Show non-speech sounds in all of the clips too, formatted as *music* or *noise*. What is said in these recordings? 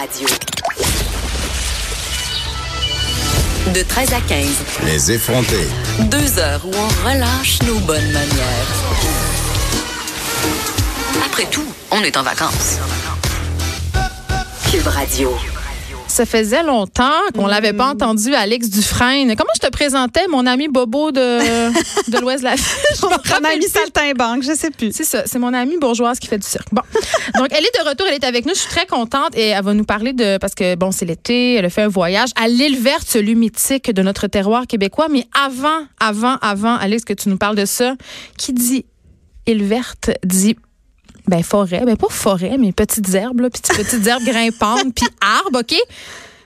Radio. De 13 à 15. Les effrontés. Deux heures où on relâche nos bonnes manières. Après tout, on est en vacances. Cube Radio. Ça faisait longtemps qu'on l'avait pas entendu, Alex Dufresne. Comment je te présentais, mon ami Bobo de, de l'Ouest de la *laughs* Mon ami saltimbanque, je sais plus. C'est ça, c'est mon amie bourgeoise qui fait du cirque. Bon. Donc, elle est de retour, elle est avec nous. Je suis très contente et elle va nous parler de. Parce que, bon, c'est l'été, elle a fait un voyage à l'île verte, celui mythique de notre terroir québécois. Mais avant, avant, avant, Alex, que tu nous parles de ça, qui dit île verte dit. Ben, forêt. Ben, pas forêt, mais petites herbes, là, puis petites herbes grimpantes, puis arbres, OK?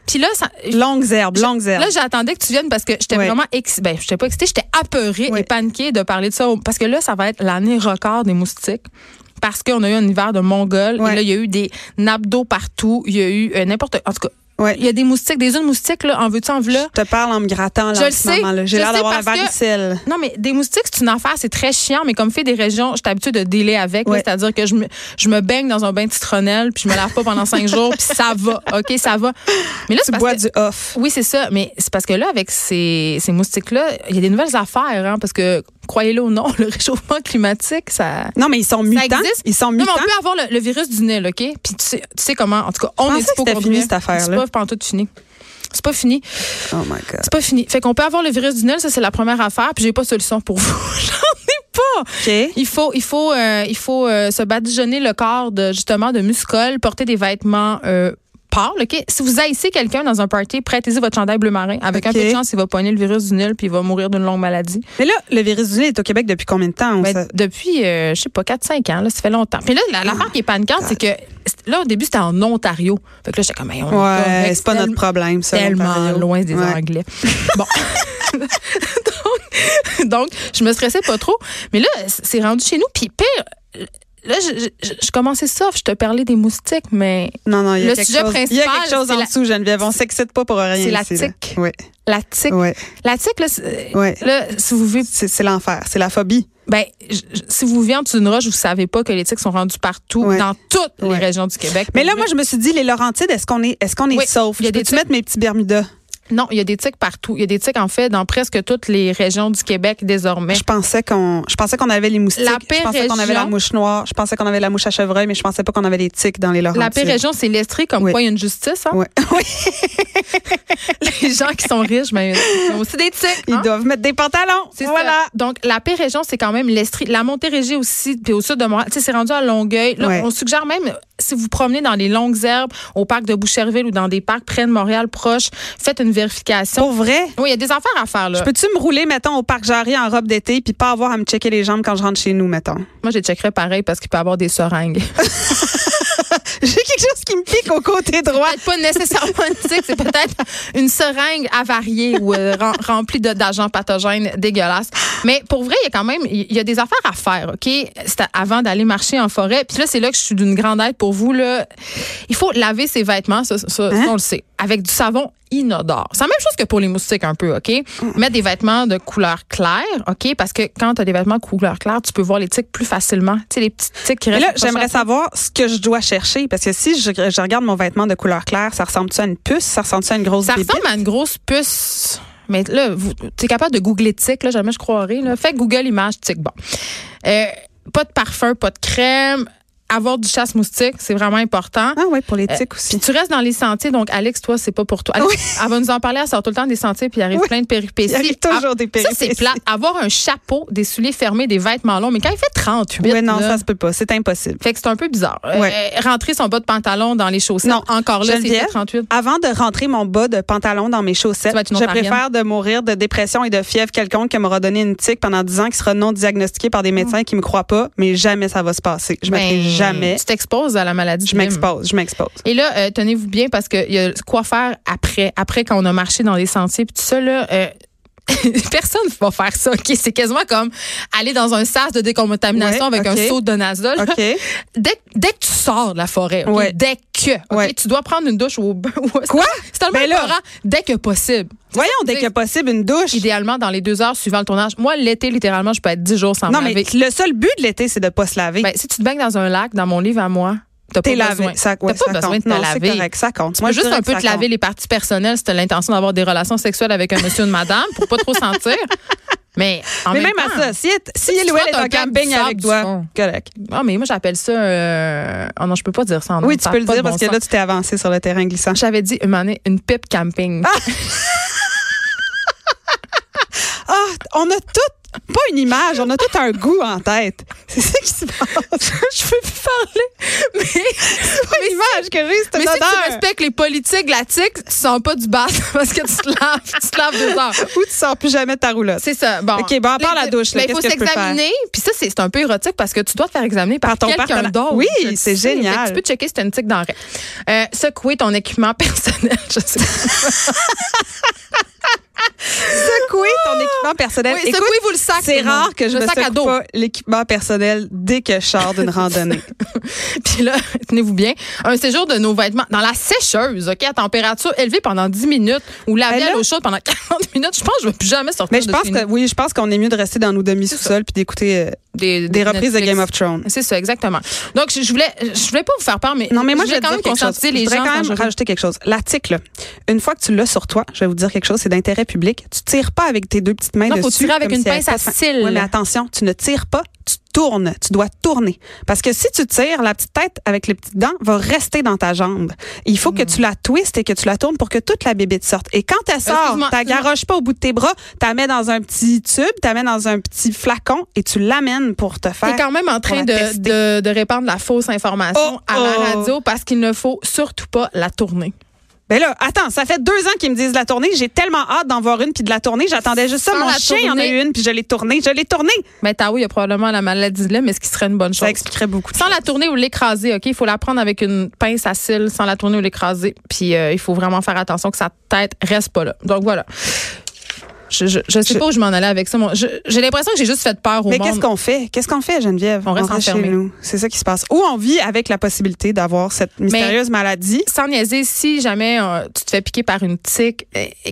Puis là, ça, Longues herbes, longues herbes. Là, j'attendais que tu viennes parce que j'étais vraiment ex... ben, j'étais pas excitée, j'étais apeurée et paniquée de parler de ça parce que là, ça va être l'année record des moustiques. Parce qu'on a eu un hiver de Mongols. Ouais. Et là, il y a eu des nappes d'eau partout. Il y a eu euh, n'importe. En tout cas, Ouais. il y a des moustiques, des de moustiques, là. En veux-tu, en veux Je te parle en me grattant là, Je en le ce sais. moment-là. J'ai Je l'air d'avoir la parce que- varicelle. Non, mais des moustiques, c'est une affaire, c'est très chiant, mais comme fait des régions, je suis habituée de dealer avec. Ouais. C'est-à-dire que je me, je me baigne dans un bain de citronnelle, puis je me lave pas pendant cinq jours, puis ça va. OK, ça va. Mais là, c'est Tu parce bois que- du off. Oui, c'est ça. Mais c'est parce que là, avec ces, ces moustiques-là, il y a des nouvelles affaires, hein, parce que, croyez-le ou non, *laughs* le réchauffement climatique, ça. Non, mais ils sont mutants. Ils sont Non, mais mutants. on peut avoir le, le virus du Nil, OK? Puis tu sais, tu sais comment, en tout cas, on est hypochondriacs. fini, cette affaire-là. C'est pas pantoute fini. C'est pas fini. Oh my God. C'est pas fini. Fait qu'on peut avoir le virus du Nil, ça, c'est la première affaire, puis j'ai pas de solution pour vous. *laughs* J'en ai pas. OK. Il faut, il faut, euh, il faut euh, se badigeonner le corps de justement de muscles, porter des vêtements euh, pâles. Ok, si vous haïssez quelqu'un dans un party, prêtez-y votre chandail bleu marin. Avec un peu de chance, il va pogner le virus du Nil puis il va mourir d'une longue maladie. Mais là, le virus du nez est au Québec depuis combien de temps? Ben, depuis, euh, je sais pas, 4-5 ans, là, ça fait longtemps. Puis là, la- l'affaire qui est paniquante, c'est que là, au début, c'était en Ontario. Fait que là, j'étais comme, Hey, on est Ouais, c'est pas notre problème, ça. tellement loin des Ouais. Anglais. *laughs* Bon. *laughs* donc, *laughs* donc, je me stressais pas trop. Mais là, c'est rendu chez nous. Puis pire, là, je, je, je commençais sauf. Je te parlais des moustiques, mais Non, non, il y a Le quelque sujet chose, il y a quelque chose en la- dessous, Geneviève. On s'excite pas pour rien. C'est la ici, là. tique. Ouais, la tique. ouais, La tique, là, là, si vous vivez, C'est l'enfer. C'est la phobie. ben, je- si vous vivez en dessous d'une roche, vous savez pas que les tiques sont rendues partout, dans toutes les régions du Québec. Mais là, moi, je me suis dit, les Laurentides, est-ce qu'on est, est-ce qu'on est Oui, sauf? Je Peux-tu mettre mes petits Bermudas? Non, il y a des tiques partout. Il y a des tiques, en fait, dans presque toutes les régions du Québec désormais. Je pensais qu'on, je pensais qu'on avait les moustiques. La je pensais qu'on avait la mouche noire. Je pensais qu'on avait la mouche à chevreuil, mais je pensais pas qu'on avait les tiques dans les Laurentides. La pire région, c'est l'Estrie, comme Oui. quoi il y a une justice. Hein? *laughs* Oui. *laughs* Les gens qui sont riches, mais ils ont aussi des tiques. Ils hein? doivent mettre des pantalons. C'est voilà. ça. Donc, la pire région, c'est quand même l'Estrie. La Montérégie aussi, puis au sud de Montréal. Tu sais, c'est rendu à Longueuil. Là, on suggère même, si vous promenez dans les longues herbes, au parc de Boucherville ou dans des parcs près de Montréal proches, faites une vérification. Pour vrai? Oui, il y a des affaires à faire, là. Je peux-tu me rouler, mettons, au parc Jarry en robe d'été puis pas avoir à me checker les jambes quand je rentre chez nous, mettons? Moi, je les checkerais pareil parce qu'il peut y avoir des seringues. *laughs* J'ai quelque chose qui me pique au côté droit. peut-être pas nécessairement une tique, c'est peut-être une seringue avariée ou euh, rem- remplie d'agents pathogènes dégueulasses. Mais pour vrai, il y a quand même il y a des affaires à faire, OK? Avant d'aller marcher en forêt. Puis là, c'est là que je suis d'une grande aide pour vous. Là. Il faut laver ses vêtements, ça, ça, ça, Hein? on le sait, avec du savon inodore. C'est la même chose que pour les moustiques un peu, OK? Mettre des vêtements de couleur claire, OK? Parce que quand tu as des vêtements de couleur claire, tu peux voir les tiques plus facilement. Tu sais, les petites tiques qui Mais restent là, j'aimerais savoir ce que je dois chercher parce que si je, je regarde mon vêtement de couleur claire, ça ressemble-tu à une puce? Ça ressemble-tu à une grosse Ça bébite? ressemble à une grosse puce. Mais là, tu es capable de googler tic, là, jamais je croirais. Là. Fais Google image tic. Bon. Euh, pas de parfum, pas de crème. Avoir du chasse-moustique, c'est vraiment important. Ah oui, pour les tiques Puis aussi. tu restes dans les sentiers, donc Alex, toi, c'est pas pour toi. Alex, Elle va nous en parler, elle sort tout le temps des sentiers, puis il arrive Oui. plein de péripéties. Il arrive toujours Ah, des Ça, péripéties. c'est plat. Avoir un chapeau, des souliers fermés, des vêtements longs, mais quand il fait 38, Oui, non, là, ça se peut pas. C'est impossible. fait que c'est un peu bizarre. Euh, rentrer son bas de pantalon dans les chaussettes, Non, encore là, c'est Geneviève, 38. Avant de rentrer mon bas de pantalon dans mes chaussettes, je préfère de mourir de dépression et de fièvre quelconque qui m'aura donné une tique pendant 10 ans, qui sera non diagnostiqué par des médecins qui me croient pas, mais jamais ça va se passer. Je Ben, jamais. Tu t'exposes à la maladie. Je m'expose, je m'expose. Et là, euh, tenez-vous bien parce qu'il y a quoi faire après, après quand on a marché dans les sentiers. Puis tout ça, là, euh, *laughs* personne ne va faire ça. ok? C'est quasiment comme aller dans un sas de décontamination Ouais, avec un seau de. OK. *laughs* Dès, dès que tu sors de la forêt, Ouais. dès que, Ouais. tu dois prendre une douche au... *laughs* Quoi? C'est tellement Ben épeurant. Dès que possible. Voyons, dès que possible, une douche. Idéalement, dans les deux heures suivant le tournage. Moi, l'été, littéralement, je peux être 10 jours sans Non, me mais laver. le seul but de l'été, c'est de pas se laver. Ben, si tu te baignes dans un lac, dans mon livre à moi, T'as pas lavé. besoin. Ça, ouais, T'as pas ça besoin compte. de te Non, laver. correct, ça compte. Tu Moi, peux juste un peu te laver les parties personnelles si t'as l'intention d'avoir des relations sexuelles avec un monsieur ou une madame pour pas trop sentir. Mais en Mais même, même temps, à ça, si, elle ou elle est en camping avec toi, correct. Ah, mais moi, j'appelle ça. Euh... Oh non, je peux pas dire ça en Oui, tu peux le dire bon parce que là, tu t'es avancé sur le terrain glissant. J'avais dit une année, une pipe camping. Ah, *laughs* on a tout, pas une image, on a tout un goût en tête. C'est ça qui se passe. *laughs* je peux plus parler. Mais, C'est pas une image que j'ai, c'est mais une si tu odeur. respectes les politiques la tique, tu sens pas du bas *laughs* parce que tu te laves, tu te laves deux heures. Ou tu sors plus jamais de ta roulotte. C'est ça. Bon. OK, bon, à part la douche, là, Mais il faut s'examiner. Puis ça, c'est un peu érotique parce que tu dois te faire examiner par, Par ton quelqu'un d'autre. Oui, c'est génial. Fait tu peux checker si t'as une tique dans. Euh, secouer ton équipement *laughs* personnel. Je sais pas. Secouer ton équipement personnel. Oui, Écoute, vous le sac. c'est rare que je le me sac à secoue dos. pas l'équipement personnel dès que je sors d'une *laughs* randonnée. Puis là, tenez-vous bien, un séjour de nos vêtements dans la sécheuse, OK, à température élevée pendant 10 minutes ou laver Ben à là- l'eau chaude pendant *laughs* 40 minutes. Je pense que je ne vais plus jamais sortir Mais je de pense que oui, je pense qu'on est mieux de rester dans nos demi-sous-sols puis d'écouter euh, des, des reprises de. Game of Thrones. C'est ça, exactement. Donc, je, je voulais, je voulais pas vous faire peur, mais, Non, mais moi, je vais quand même quelque chose. conscientiser Je les voudrais gens. quand même rajouter quelque chose. La là, une fois que tu l'as sur toi, je vais vous dire quelque chose, c'est d'intérêt public. Tu tires pas avec tes deux petites mains Non, dessus. faut tirer avec une si pince à cils. Oui, mais attention, tu ne tires pas, tu tournes. Tu dois tourner. Parce que si tu tires, la petite tête avec les petites dents va rester dans ta jambe. Il faut que Hmm. tu la twistes et que tu la tournes pour que toute la bébite sorte. Et quand elle sort, Excuse-moi, tu garoches pas au bout de tes bras, tu la mets dans un petit tube, tu la mets dans un petit flacon et tu l'amènes pour te faire. T'es quand même en train de, de, de répandre la fausse information Oh, à la oh. radio parce qu'il ne faut surtout pas la tourner. Ben là, attends, ça fait deux ans qu'ils me disent de la tournée. J'ai tellement hâte d'en voir une puis de la tourner. J'attendais juste ça. Sans Mon chien en a eu une puis je l'ai tournée. Je l'ai tournée. Mais Tao, il y a probablement la maladie de Lyme, mais ce qui serait une bonne chose. Ça expliquerait beaucoup de Sans choses. la tourner ou l'écraser, OK? Il faut la prendre avec une pince à cils, sans la tourner ou l'écraser. Puis euh, il faut vraiment faire attention que sa tête reste pas là. Donc voilà. Je, je, je sais Je- pas où je m'en allais avec ça. J'ai l'impression que j'ai juste fait peur au Mais monde. qu'est-ce qu'on fait? Qu'est-ce qu'on fait, Geneviève? On reste chez enfermé. nous. C'est ça qui se passe. Ou on vit avec la possibilité d'avoir cette mystérieuse maladie. Sans niaiser, si jamais euh, tu te fais piquer par une tique,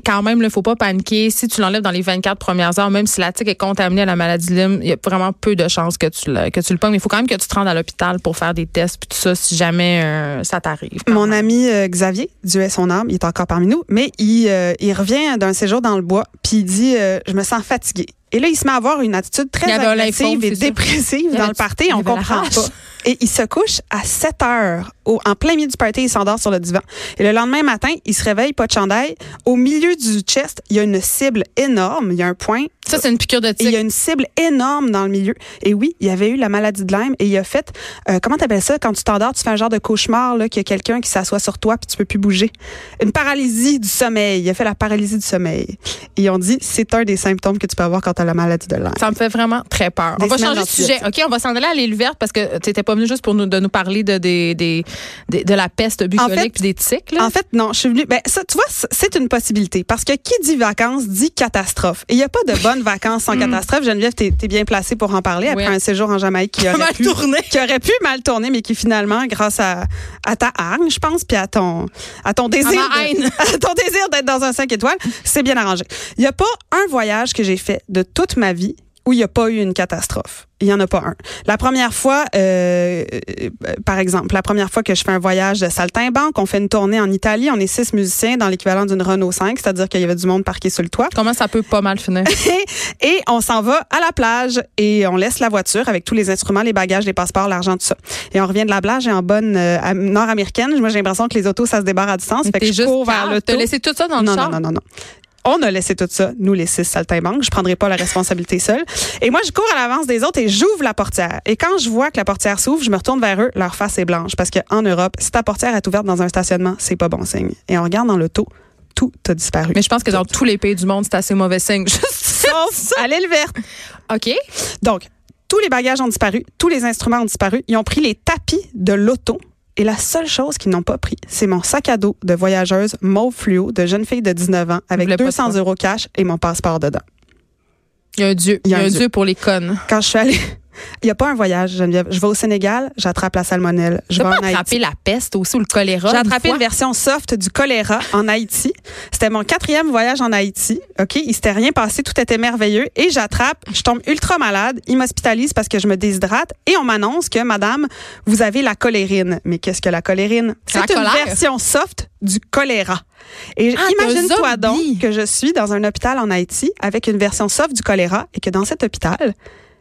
quand même, il ne faut pas paniquer. Si tu l'enlèves dans les 24 premières heures, même si la tique est contaminée à la maladie de Lyme, il y a vraiment peu de chances que tu le, que tu le pognes. Mais il faut quand même que tu te rendes à l'hôpital pour faire des tests puis tout ça si jamais euh, ça t'arrive. Mon même. ami euh, Xavier, Dieu est son âme, il est encore parmi nous, mais il, il revient d'un séjour dans le bois, puis il dit euh, Je me sens fatigué. Et là, il se met à avoir une attitude très agressive et dépressive dans le party. On comprend pas. Et il se couche à 7 heures. Au- en plein milieu du party, il s'endort sur le divan. Et le lendemain matin, il se réveille, pas de chandail. Au milieu du chest, il y a une cible énorme. Il y a un point. Ça, c'est une piqûre de Et il y a une cible énorme dans le milieu. Et oui, il y avait eu la maladie de Lyme et il a fait, euh, comment t'appelles ça, quand tu t'endors, tu fais un genre de cauchemar, là, qu'il y a quelqu'un qui s'assoit sur toi puis tu peux plus bouger. Une paralysie du sommeil. Il a fait la paralysie du sommeil. Et ils ont dit, c'est un des symptômes que tu peux avoir quand tu as la maladie de Lyme. Ça me fait vraiment très peur. Des on va changer de sujet. OK, on va s'en aller à l'île verte parce que tu n'étais pas venu juste pour nous, de nous parler de, des- des- de la peste bucolique fait- puis des. Là. En fait, non, je suis venue. Ben, ça, tu vois, c'est une possibilité. Parce que qui dit vacances dit catastrophe. Et il n'y a pas de vacances sans catastrophe. Geneviève, t'es es bien placée pour en parler après Mm. Un séjour en Jamaïque qui *laughs* aurait, Mal pu, tourné. qui aurait pu mal tourner, mais qui finalement, grâce à, à ta hargne, je pense, puis à ton, à ton désir, À ma de- haine. *laughs* à ton désir d'être dans un 5 étoiles, c'est bien arrangé. Il n'y a pas un voyage que j'ai fait de toute ma vie où il n'y a pas eu une catastrophe. Il n'y en a pas un. La première fois, euh, euh, par exemple, la première fois que je fais un voyage de saltimbanque, on fait une tournée en Italie, on est six musiciens dans l'équivalent d'une Renault 5, c'est-à-dire qu'il y avait du monde parqué sur le toit. Comment ça peut pas mal finir? *laughs* Et, on s'en va à la plage et on laisse la voiture avec tous les instruments, les bagages, les passeports, l'argent, tout ça. Et on revient de la plage et en bonne euh, am- nord-américaine, moi j'ai l'impression que les autos, ça se débarre à distance. Fait que je juste cours vers le T'as laissé tout ça dans le non, char? non, non, non, non. On a laissé tout ça, nous les six saltimbanques. Je prendrai pas la responsabilité seule. Et moi, je cours à l'avance des autres et j'ouvre la portière. Et quand je vois que la portière s'ouvre, je me retourne vers eux. Leur face est blanche parce qu'en Europe, si ta portière est ouverte dans un stationnement, c'est pas bon signe. Et on regarde dans l'auto, tout a disparu. Mais je pense que dans tous les pays du monde, c'est assez mauvais signe. *laughs* Juste Sauf à l'île verte. OK. Donc, tous les bagages ont disparu, tous les instruments ont disparu. Ils ont pris les tapis de l'auto. Et la seule chose qu'ils n'ont pas pris, c'est mon sac à dos de voyageuse mauve fluo de jeune fille de 19 ans avec voulais pas 200 de ça. euros cash et mon passeport dedans. Il y a un Dieu. Il y a un Dieu pour les connes. Quand je suis allée, Il n'y a pas un voyage, Geneviève. Je vais au Sénégal, j'attrape la salmonelle. Je vais pas en Haïti. attraper la peste aussi ou le choléra. J'ai une attrapé une version soft du choléra en Haïti. C'était mon quatrième voyage en Haïti. OK? Il s'était rien passé. Tout était merveilleux. Et j'attrape, je tombe ultra malade. Ils m'hospitalisent parce que je me déshydrate. Et on m'annonce que, madame, vous avez la colérine. Mais qu'est-ce que la colérine? C'est une colère. version soft du choléra. Et Ah, imagine-toi donc que je suis dans un hôpital en Haïti avec une version soft du choléra et que dans cet hôpital,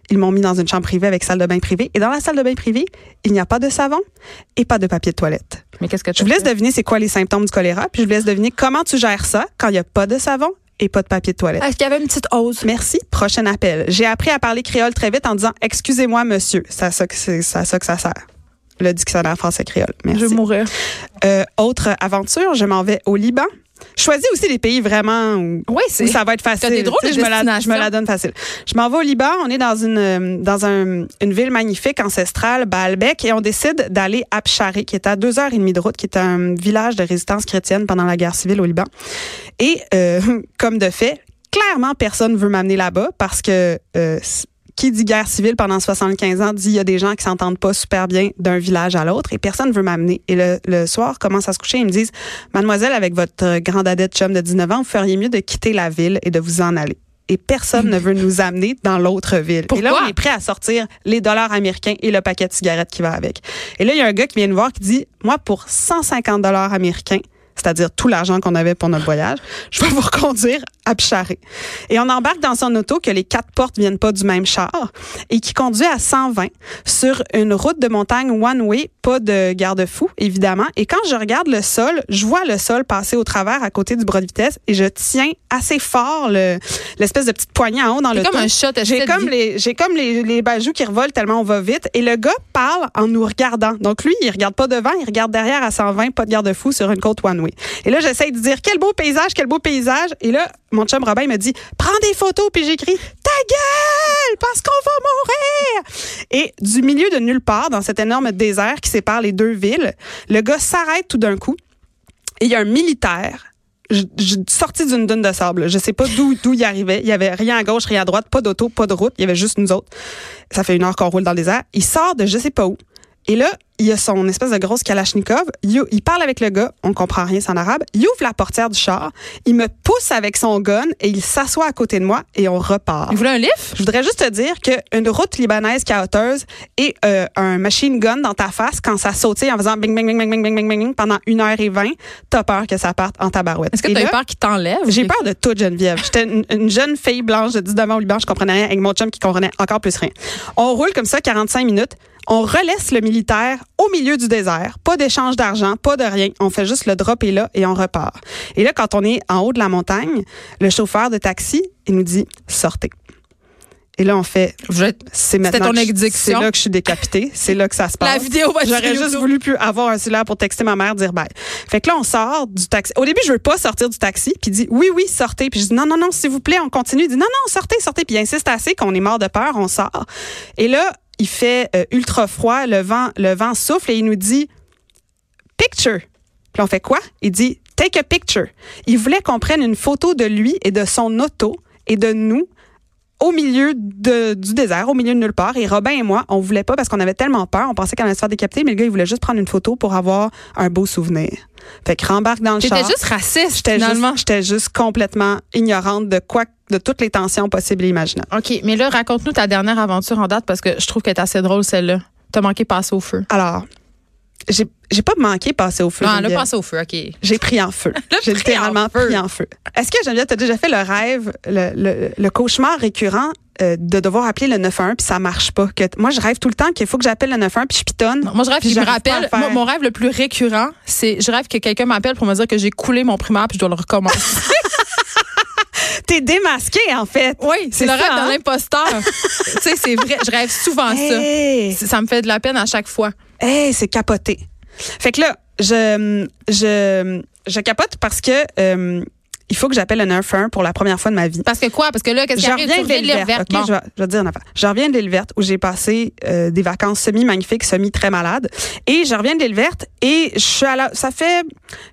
ils m'ont mis dans une chambre privée avec salle de bain privée. Et dans la salle de bain privée, il n'y a pas de savon et pas de papier de toilette. Mais qu'est-ce que tu Je vous laisse deviner c'est quoi les symptômes du choléra, puis je vous laisse deviner comment tu gères ça quand il n'y a pas de savon et pas de papier de toilette. Est-ce qu'il y avait une petite hausse? Merci. Prochain appel. J'ai appris à parler créole très vite en disant Excusez-moi, monsieur. C'est à ça que, ça, que ça sert. Le dictionnaire français créole. Merci. Je vais mourir. Euh, autre aventure, je m'en vais au Liban. Je choisis aussi des pays vraiment où, Oui, c'est. où ça va être facile. Des drôles de je, me la, je me destinations. la donne facile. Je m'en vais au Liban. On est dans une euh, dans un, une ville magnifique ancestrale, Baalbek, et on décide d'aller à Pshari, qui est à deux heures et demie de route, qui est un village de résistance chrétienne pendant la guerre civile au Liban. Et euh, *laughs* comme de fait, clairement, personne veut m'amener là-bas parce que euh, qui dit guerre civile pendant 75 ans dit il y a des gens qui s'entendent pas super bien d'un village à l'autre et personne veut m'amener. Et le, le soir, commence à se coucher, ils me disent Mademoiselle, avec votre grande adette chum de 19 ans, vous feriez mieux de quitter la ville et de vous en aller. Et personne ne veut nous amener dans l'autre ville. Et là, Pourquoi? on est prêt à sortir les dollars américains et le paquet de cigarettes qui va avec. Et là, il y a un gars qui vient nous voir qui dit, moi, pour 150 dollars américains, c'est-à-dire tout l'argent qu'on avait pour notre voyage, je vais vous reconduire à Picharé. Et on embarque dans son auto que les quatre portes viennent pas du même char et qui conduit à 120 sur une route de montagne one-way, pas de garde-fou, évidemment. Et quand je regarde le sol, je vois le sol passer au travers à côté du bras de vitesse et je tiens assez fort le- l'espèce de petite poignée en haut dans le C'est comme un shot. j'ai comme les j'ai comme les, les bajoux qui revolent tellement on va vite et le gars parle en nous regardant. Donc lui, il regarde pas devant, il regarde derrière à 120, pas de garde-fou sur une côte one Et là, j'essaie de dire quel beau paysage, quel beau paysage et là mon chum Robin me dit prends des photos puis j'écris ta gueule parce qu'on va mourir. Et du milieu de nulle part dans cet énorme désert qui sépare les deux villes, le gars s'arrête tout d'un coup et il y a un militaire je- sorti d'une dune de sable. Je sais pas d'où d'où il arrivait. Il y avait rien à gauche, rien à droite, pas d'auto, pas de route. Il y avait juste nous autres. Ça fait une heure qu'on roule dans le désert. Il sort de je sais pas où. Et là, il a son espèce de grosse Kalachnikov. Il, il parle avec le gars. On comprend rien, c'est en arabe. Il ouvre la portière du char. Il me pousse avec son gun et il s'assoit à côté de moi et on repart. Il voulait un lift? Je voudrais juste te dire qu'une route libanaise caoteuse et euh, un machine gun dans ta face quand ça sautait en faisant bing, bing, bing, bing, bing, bing, bing, bing, pendant une heure et vingt, t'as peur que ça parte en tabarouette. Est-ce que Et tu as eu là, peur qu'il t'enlève? J'ai peur de tout, Geneviève. J'étais une, une jeune fille blanche de 19 ans au Liban, je comprenais rien, avec mon chum qui comprenait encore plus rien. On roule comme ça 45 minutes. On relaisse le militaire au milieu du désert. Pas d'échange d'argent, pas de rien. On fait juste le drop et là et on repart. Et là, quand on est en haut de la montagne, le chauffeur de taxi, il nous dit sortez. Et là, on fait c'est maintenant. C'est là que je suis décapitée. C'est là que ça se passe. La vidéo va J'aurais juste voulu plus avoir un cellulaire pour texter ma mère, dire bye. Fait que là, on sort du taxi. Au début, je veux pas sortir du taxi. Puis il dit oui, oui, sortez. Puis je dis non, non, non, s'il vous plaît, on continue. Il dit non, non, sortez, sortez. Puis il insiste assez qu'on est mort de peur, on sort. Et là, il fait euh, ultra froid, le vent, le vent souffle et il nous dit picture. Puis on fait quoi? Il dit take a picture. Il voulait qu'on prenne une photo de lui et de son auto et de nous au milieu du désert, au milieu de nulle part. Et Robin et moi, on voulait pas parce qu'on avait tellement peur. On pensait qu'on allait se faire décapiter, mais le gars, il voulait juste prendre une photo pour avoir un beau souvenir. Fait que rembarque dans le char. juste raciste, J'étais finalement. juste, j'étais juste complètement ignorante de quoi, de toutes les tensions possibles et imaginables. OK, mais là, raconte-nous ta dernière aventure en date parce que je trouve qu'elle est assez drôle, celle-là. T'as manqué passer au feu. Alors, j'ai, j'ai pas manqué passer au feu. Non, Geneviève. passé au feu, OK. J'ai pris en feu. J'ai pris littéralement en feu. pris en feu. Est-ce que Geneviève, t'as déjà fait le rêve, le, le, le cauchemar récurrent euh, de devoir appeler le 911 puis ça marche pas? Que, moi, je rêve tout le temps qu'il faut que j'appelle le 911 puis je pitonne. Non, moi, je rêve Puis qu'il me rappelle. Moi, mon rêve le plus récurrent, c'est je rêve que quelqu'un m'appelle pour me dire que j'ai coulé mon primaire puis je dois le recommencer. *laughs* *laughs* T'es démasqué, en fait. oui, c'est le ça, rêve hein? de l'imposteur. *laughs* tu sais, c'est vrai. Je rêve souvent ça. Hey, Ça me fait de la peine à chaque fois. Hey, c'est capoté. Fait que là, je, je, je capote parce que euh, il faut que j'appelle le 911 pour la première fois de ma vie. Parce que quoi? Parce que là, qu'est-ce qui Je arrive? de reviens de l'île verte. Bon. je, vais, je vais te dire une affaire. Je reviens de l'île verte où j'ai passé euh, des vacances semi-magnifiques, semi-très malades. Et je reviens de l'île verte et je suis à la, ça fait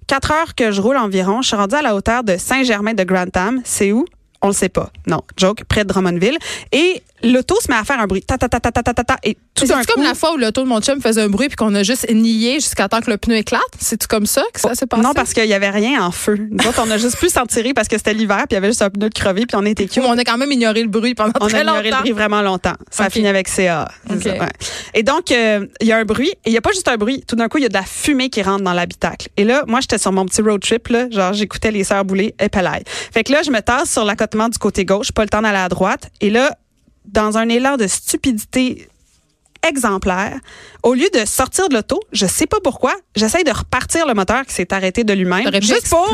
quatre heures que je roule environ. Je suis rendue à la hauteur de Saint-Germain de Grantham. C'est où? On le sait pas. Non, joke, près de Drummondville. Et l'auto se met à faire un bruit. Ta, ta, ta, ta, ta, ta, ta, ta, et tout d'un C'est coup, comme la fois où l'auto de mon chum faisait un bruit puis qu'on a juste nié jusqu'à temps que le pneu éclate? C'est comme ça que ça s'est passé? non, parce qu'il y avait rien en feu. Nous autres, on a juste pu s'en tirer parce que c'était l'hiver, puis il y avait juste un pneu de crevé, puis on était cute. on a quand même ignoré le bruit pendant On a très ignoré le longtemps. bruit vraiment longtemps. Ça a fini avec CA. c'est Ok. ça, ouais. Et donc, euh, il y a un bruit. Et il n'y a pas juste un bruit. Tout d'un coup, il y a de la fumée qui rentre dans l'habitacle. Et là, moi, j'étais sur mon petit road trip. Là, genre, j'écoutais les sœurs Boulay et. Fait que là, je me tasse sur l'accotement du côté gauche, pas le temps d'aller à droite. Et là, dans un élan de stupidité exemplaire, au lieu de sortir de l'auto, je sais pas pourquoi, j'essaye de repartir le moteur qui s'est arrêté de lui-même. Juste pour,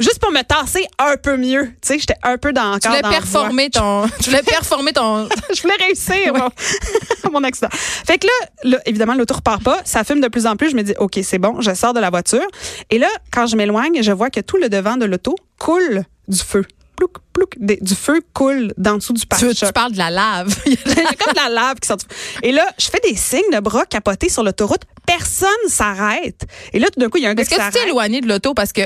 juste pour me tasser un peu mieux. Tu sais, j'étais un peu dans Tu encore voulais dans la performer ton, tu voulais performer ton, *laughs* je voulais réussir mon, *laughs* mon accident. Fait que là, là, évidemment, l'auto repart pas. Ça fume de plus en plus. Je me dis, OK, c'est bon, je sors de la voiture. Et là, quand je m'éloigne, je vois que tout le devant de l'auto coule du feu. Plouc, plouc, des- du feu coule dans dessous du pare-choc. tu parles de la lave. *laughs* Il y a comme de la lave qui sort. Et là, je fais des signes de bras capotés sur l'autoroute. Personne s'arrête. Et là, tout d'un coup, il y a un gars Est-ce que tu t'es éloigné de l'auto parce que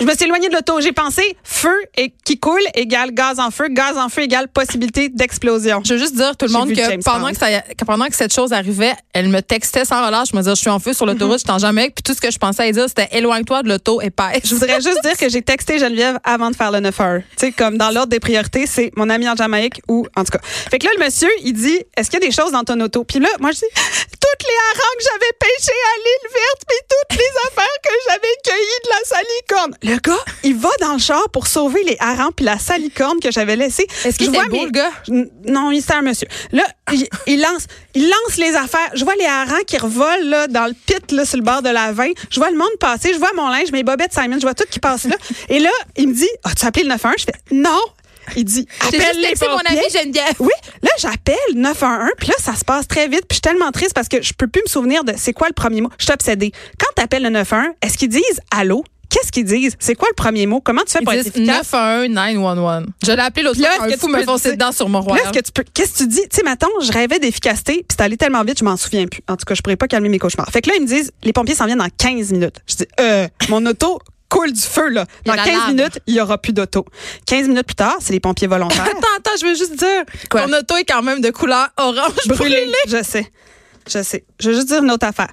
Je me suis éloignée de l'auto. J'ai pensé feu et qui coule égale gaz en feu. Gaz en feu égale possibilité d'explosion. je veux juste dire tout le monde que pendant que, ça, que pendant que cette chose arrivait, elle me textait sans relâche. Je me disais, je suis en feu sur l'autoroute, je t'en jamais. Puis tout ce que je pensais à dire, c'était éloigne-toi de l'auto épaisse. Je voudrais juste dire que j'ai texté Geneviève avant de faire le 9 heures. Tu sais, comme dans l'ordre des priorités, c'est mon ami en Jamaïque ou, en tout cas. Fait que là, le monsieur, il dit, est-ce qu'il y a des choses dans ton auto? Puis là, moi, je dis, toutes les harengs que j'avais pêchés à l'île verte, puis toutes les affaires que j'avais cueillies de la salicorne. Le gars, il va dans le char pour sauver les harengs puis la salicorne que j'avais laissée. Est-ce qu'il était beau, le gars? Non, il c'est un monsieur. Là, il, il lance, il lance les affaires. Je vois les harengs qui revolent là, dans le pit là, sur le bord de la veine. Je vois le monde passer. Je vois mon linge, mes bobettes Simon. Je vois tout qui passe là. Et là, il me dit, as-tu appelé le 91? Je fais, non. Il dit, appelle les texté mon pompiers. ami Geneviève. Oui, là j'appelle 911, puis là ça se passe très vite, puis je suis tellement triste parce que je peux plus me souvenir de c'est quoi le premier mot. Je suis obsédée. Quand tu appelles le 911, est-ce qu'ils disent allô? Qu'est-ce qu'ils disent? C'est quoi le premier mot? Comment tu fais pour Ils être disent efficace? 911 911. Je l'ai appelé l'autre Là, fois, est-ce un que fou tu me foncer dedans sur mon Là, royal. est-ce que tu peux qu'est-ce que tu dis? Tu sais mettons, je rêvais d'efficacité, puis c'est allé tellement vite, je m'en souviens plus. En tout cas, je pourrais pas calmer mes cauchemars. Fait que là ils me disent les pompiers s'en viennent dans 15 minutes. Je dis euh mon auto coule du feu là. Dans la 15 lave. minutes, il y aura plus d'auto. 15 minutes plus tard, c'est les pompiers volontaires. *laughs* Attends, attends, je veux juste dire. Quoi? Ton auto est quand même de couleur orange brûlé. Je sais. Je sais. Je veux juste dire une autre affaire.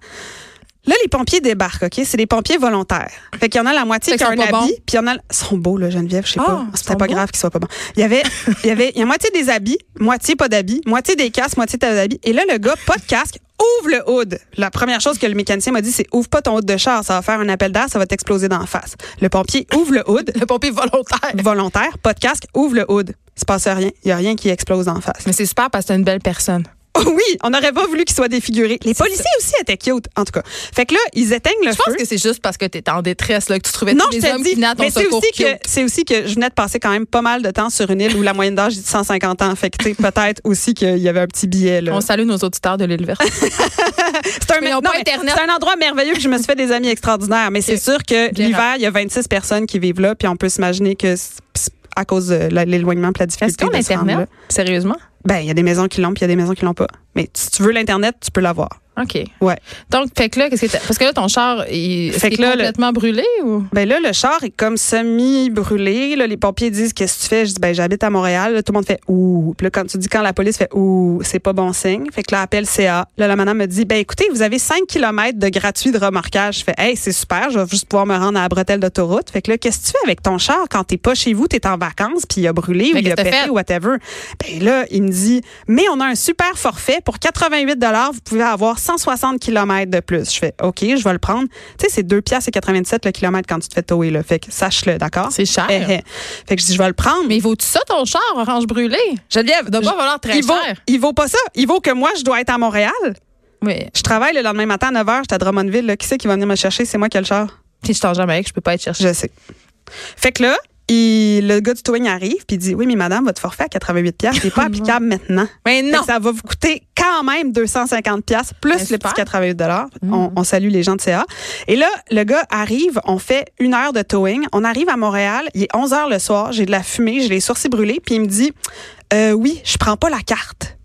Là, les pompiers débarquent, OK? C'est des pompiers volontaires. Fait qu'il y en a la moitié qui a un habit, puis il y en a... Ils sont beaux, là, Geneviève, je sais Ah, pas. ils C'était pas beaux? grave qu'ils soient pas bons. Il y avait... Il y avait... Il y a moitié des habits, moitié pas d'habits, moitié des casques, moitié pas d'habits. Et là, le gars, pas de casque, ouvre le hood. La première chose que le mécanicien m'a dit, c'est ouvre pas ton hood de char, ça va faire un appel d'air, ça va t'exploser dans la face. Le pompier ouvre le hood, Le pompier volontaire. volontaire, pas de casque, ouvre le hood. Il se passe rien. Il y a rien qui explose en face. Mais c'est super parce que c'est une belle personne. *laughs* Oui, on n'aurait pas voulu qu'il soit défiguré. Les policiers aussi étaient cute, en tout cas. Fait que là, ils éteignent le Je pense feu. que c'est juste parce que tu étais en détresse, là, que tu trouvais non, tous je les hommes dis, qui mais c'est aussi, que, c'est aussi que je venais de passer quand même pas mal de temps sur une île où la moyenne d'âge est de 150 ans. Fait que peut-être aussi qu'il y avait un petit billet. Là. On salue nos auditeurs de l'île verte. *laughs* C'est un, non, un endroit merveilleux que je me suis fait des amis extraordinaires. Mais c'est sûr que l'hiver, il y a 26 personnes qui vivent là, puis on peut s'imaginer que à cause de l'éloignement et la Est-ce difficulté qu'on là. Internet? Sérieusement? Ben, il y a des maisons qui l'ont, puis il y a des maisons qui l'ont pas. Mais si tu veux l'Internet, tu peux l'avoir. OK. Ouais. Donc, fait que là, qu'est-ce que Parce que là, ton char, il, Fait que est le- complètement brûlé ou? Ben là, le char est comme semi-brûlé. Là, les pompiers disent Qu'est-ce que tu fais? Je dis Ben, j'habite à Montréal. Là, tout le monde fait Ouh. Puis là, quand tu dis quand la police fait Ouh, c'est pas bon signe. Fait que là, appelle CA. Là, la madame me dit Ben, écoutez, vous avez 5 km de gratuit de remorquage. Je fais Hey, c'est super. Je vais juste pouvoir me rendre à la bretelle d'autoroute. Fait que là, qu'est-ce que tu fais avec ton char quand t'es pas chez vous, t'es en vacances, puis il a brûlé ou il a pété fait? ou whatever? Ben là, il me dit Mais on a un super forfait. Pour 88 vous pouvez avoir 160 km de plus. Je fais OK, je vais le prendre. Tu sais, c'est 2 piastres et 87 le kilomètre quand tu te fais tower, là. Fait que sache-le, d'accord? C'est cher. Eh, eh. Fait que je dis, je vais le prendre. Mais vaut-tu ça, ton char, orange brûlé? Geneviève, doit pas valoir très il vaut, cher. il vaut pas ça. Il vaut que moi, je dois être à Montréal. Oui. Je travaille le lendemain matin à 9 h. J'étais à Drummondville. là. Qui c'est qui va venir me chercher? C'est moi qui ai le char. Puis je t'en jamais je peux pas être cherché. Je sais. Fait que là, le gars du towing arrive puis il dit, oui, mais madame, votre forfait à 88 pièces n'est pas *laughs* applicable maintenant. Mais non. ça va vous coûter quand même 250 pièces plus le super. petit 88 dollars. Mm. On, on salue les gens de CA. Et là, le gars arrive, on fait une heure de towing. On arrive à Montréal, il est 11 heures le soir, j'ai de la fumée, j'ai les sourcils brûlés, puis il me dit, euh, oui, je prends pas la carte.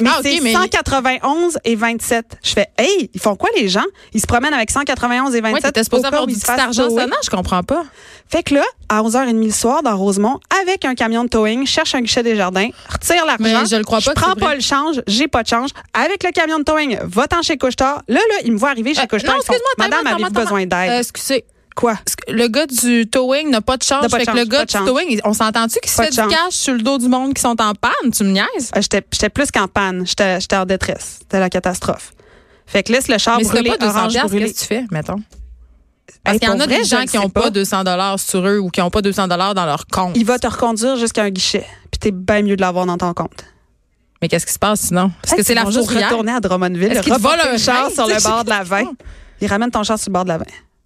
Mais Ah, c'est mais- 191 et 27. Je fais, hey, ils font quoi les gens? Ils se promènent avec 191 et 27. Ouais, t'étais supposé avoir du petit argent sonnant, je comprends pas. Fait que là, à 11h30 le soir, dans Rosemont, avec un camion de towing, cherche un guichet des jardins, retire l'argent. Je le crois pas Je prends pas le change, j'ai pas de change. Avec le camion de towing, va-t'en chez Couchetard. Là, là, ils me voient arriver chez Euh, Couchetard. non, excuse-moi, Madame, avez-vous besoin d'aide? Euh, excusez. Quoi? Que Le gars du towing n'a pas de change. N'a pas de Fait que change, le gars du towing, on s'entend-tu qu'il se fait du cash sur le dos du monde qui sont en panne? Tu me niaises? Euh, J'étais plus qu'en panne. J'étais en détresse. C'était la catastrophe. Fait que laisse le char Mais brûler, pas 200 orange qu'est-ce que tu fais, mettons? Parce Hey, qu'il y en a vrai, des gens qui n'ont pas. pas. 200 dollars sur eux ou qui n'ont pas 200 dollars dans leur compte. Il va te reconduire jusqu'à un guichet. Puis t'es bien mieux de l'avoir dans ton compte. Mais qu'est-ce qui se passe sinon? Parce Hey, que c'est la fourrière. retourner à Drummondville, Est-ce qu'ils volent le un char sur le *laughs* bord de la je- 20. Ils ramènent ton char sur le bord de la 20.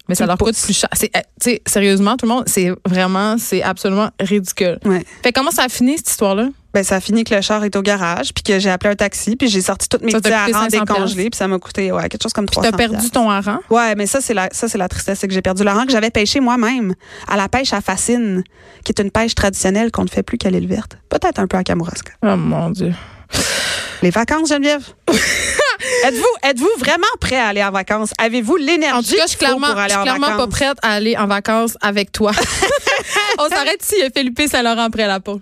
Mais ça leur le coûte plus cher. C'est, euh, tu sais, sérieusement, tout le monde, c'est vraiment, c'est absolument ridicule. Ouais. Fait comment ça a fini, cette histoire-là? Ben, ça a fini que le char est au garage, puis que j'ai appelé un taxi, puis j'ai sorti toutes mes petits harengs 500 décongelés, puis ça m'a coûté ouais, quelque chose comme Puis 300 t'as perdu ton hareng? Ouais, mais ça c'est la ça c'est la tristesse, c'est que j'ai perdu le rang que j'avais pêché moi-même à la pêche à fascine, qui est une pêche traditionnelle qu'on ne fait plus qu'à l'île verte. Peut-être un peu à Kamouraska. Oh mon Dieu. Les vacances, Geneviève? *laughs* êtes-vous vraiment prêt à aller en vacances? Avez-vous l'énergie En tout cas, je clairement, pour je aller suis en clairement pas prête à aller en vacances avec toi. *laughs* On s'arrête ici, Philippe Saint-Laurent après la pause.